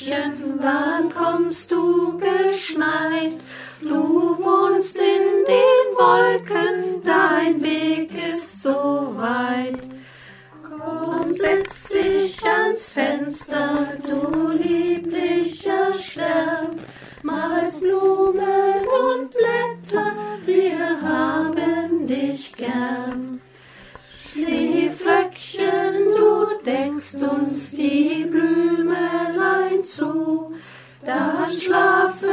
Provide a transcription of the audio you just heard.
Röckchen, wann kommst du geschneit? Du wohnst in den Wolken, dein Weg ist so weit. Komm, setz dich ans Fenster, du lieblicher Stern, malst Blumen und Blätter, wir haben dich gern. Schneeflöckchen, du deckst uns die Dann schlafe